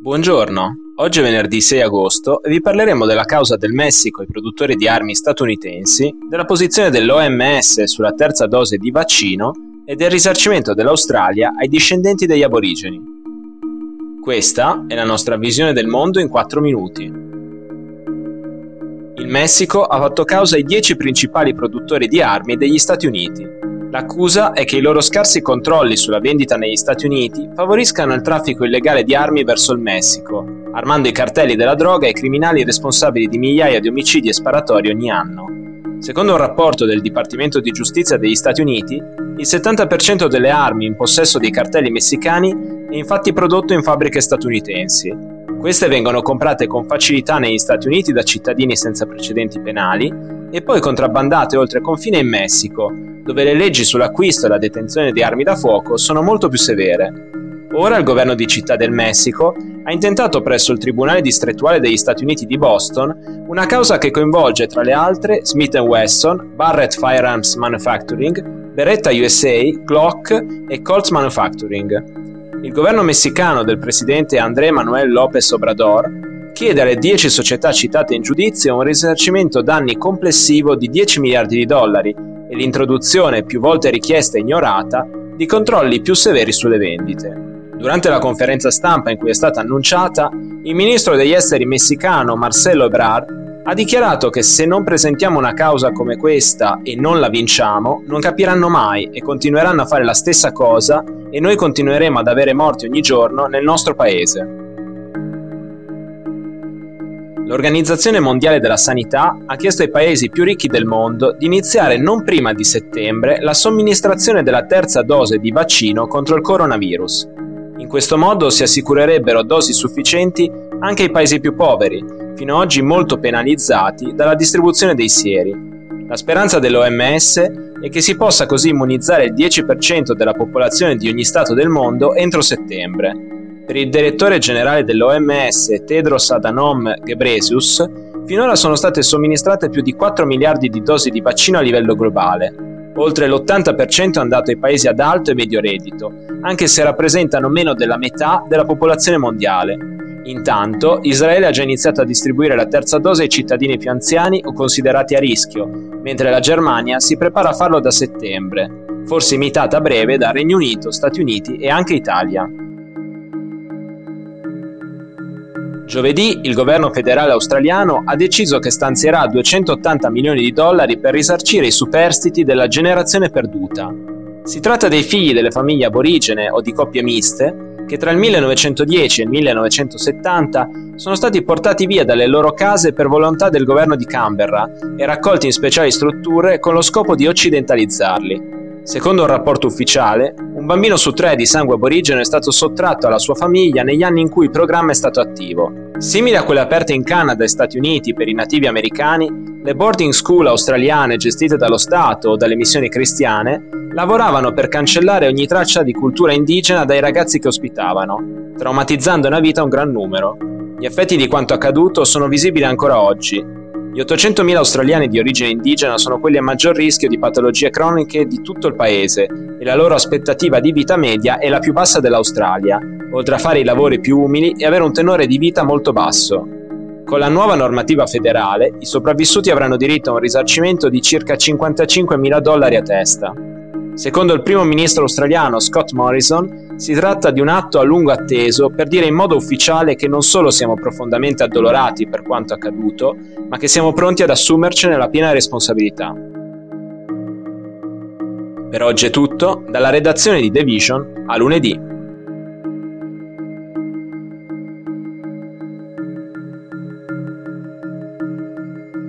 Buongiorno, oggi è venerdì 6 agosto e vi parleremo della causa del Messico ai produttori di armi statunitensi, della posizione dell'OMS sulla terza dose di vaccino e del risarcimento dell'Australia ai discendenti degli aborigeni. Questa è la nostra visione del mondo in 4 minuti. Il Messico ha fatto causa ai 10 principali produttori di armi degli Stati Uniti L'accusa è che i loro scarsi controlli sulla vendita negli Stati Uniti favoriscano il traffico illegale di armi verso il Messico, armando i cartelli della droga e i criminali responsabili di migliaia di omicidi e sparatori ogni anno. Secondo un rapporto del Dipartimento di Giustizia degli Stati Uniti, il 70% delle armi in possesso dei cartelli messicani è infatti prodotto in fabbriche statunitensi. Queste vengono comprate con facilità negli Stati Uniti da cittadini senza precedenti penali e poi contrabbandate oltre confine in Messico, dove le leggi sull'acquisto e la detenzione di armi da fuoco sono molto più severe. Ora il governo di Città del Messico ha intentato presso il Tribunale distrettuale degli Stati Uniti di Boston una causa che coinvolge tra le altre Smith Wesson, Barrett Firearms Manufacturing, Beretta USA, Glock e Colts Manufacturing. Il governo messicano del presidente André Manuel López Obrador chiede alle 10 società citate in giudizio un risarcimento danni complessivo di 10 miliardi di dollari e l'introduzione più volte richiesta e ignorata di controlli più severi sulle vendite. Durante la conferenza stampa in cui è stata annunciata, il ministro degli esteri messicano Marcelo Ebrard ha dichiarato che se non presentiamo una causa come questa e non la vinciamo, non capiranno mai e continueranno a fare la stessa cosa e noi continueremo ad avere morti ogni giorno nel nostro paese. L'Organizzazione Mondiale della Sanità ha chiesto ai paesi più ricchi del mondo di iniziare non prima di settembre la somministrazione della terza dose di vaccino contro il coronavirus. In questo modo si assicurerebbero dosi sufficienti anche ai paesi più poveri, fino ad oggi molto penalizzati dalla distribuzione dei sieri. La speranza dell'OMS è che si possa così immunizzare il 10% della popolazione di ogni Stato del mondo entro settembre. Per il direttore generale dell'OMS Tedros Adhanom Ghebreyesus, finora sono state somministrate più di 4 miliardi di dosi di vaccino a livello globale. Oltre l'80% è andato ai paesi ad alto e medio reddito, anche se rappresentano meno della metà della popolazione mondiale. Intanto, Israele ha già iniziato a distribuire la terza dose ai cittadini più anziani o considerati a rischio, mentre la Germania si prepara a farlo da settembre, forse imitata a breve da Regno Unito, Stati Uniti e anche Italia. Giovedì il governo federale australiano ha deciso che stanzierà 280 milioni di dollari per risarcire i superstiti della generazione perduta. Si tratta dei figli delle famiglie aborigene o di coppie miste che tra il 1910 e il 1970 sono stati portati via dalle loro case per volontà del governo di Canberra e raccolti in speciali strutture con lo scopo di occidentalizzarli. Secondo un rapporto ufficiale, un bambino su tre di sangue aborigeno è stato sottratto alla sua famiglia negli anni in cui il programma è stato attivo. Simile a quelle aperte in Canada e Stati Uniti per i nativi americani, le boarding school australiane gestite dallo Stato o dalle missioni cristiane lavoravano per cancellare ogni traccia di cultura indigena dai ragazzi che ospitavano, traumatizzando una vita un gran numero. Gli effetti di quanto accaduto sono visibili ancora oggi gli 800.000 australiani di origine indigena sono quelli a maggior rischio di patologie croniche di tutto il paese e la loro aspettativa di vita media è la più bassa dell'Australia, oltre a fare i lavori più umili e avere un tenore di vita molto basso. Con la nuova normativa federale, i sopravvissuti avranno diritto a un risarcimento di circa 55.000 dollari a testa. Secondo il primo ministro australiano Scott Morrison, si tratta di un atto a lungo atteso per dire in modo ufficiale che non solo siamo profondamente addolorati per quanto accaduto, ma che siamo pronti ad assumercene la piena responsabilità. Per oggi è tutto, dalla redazione di The Vision a lunedì.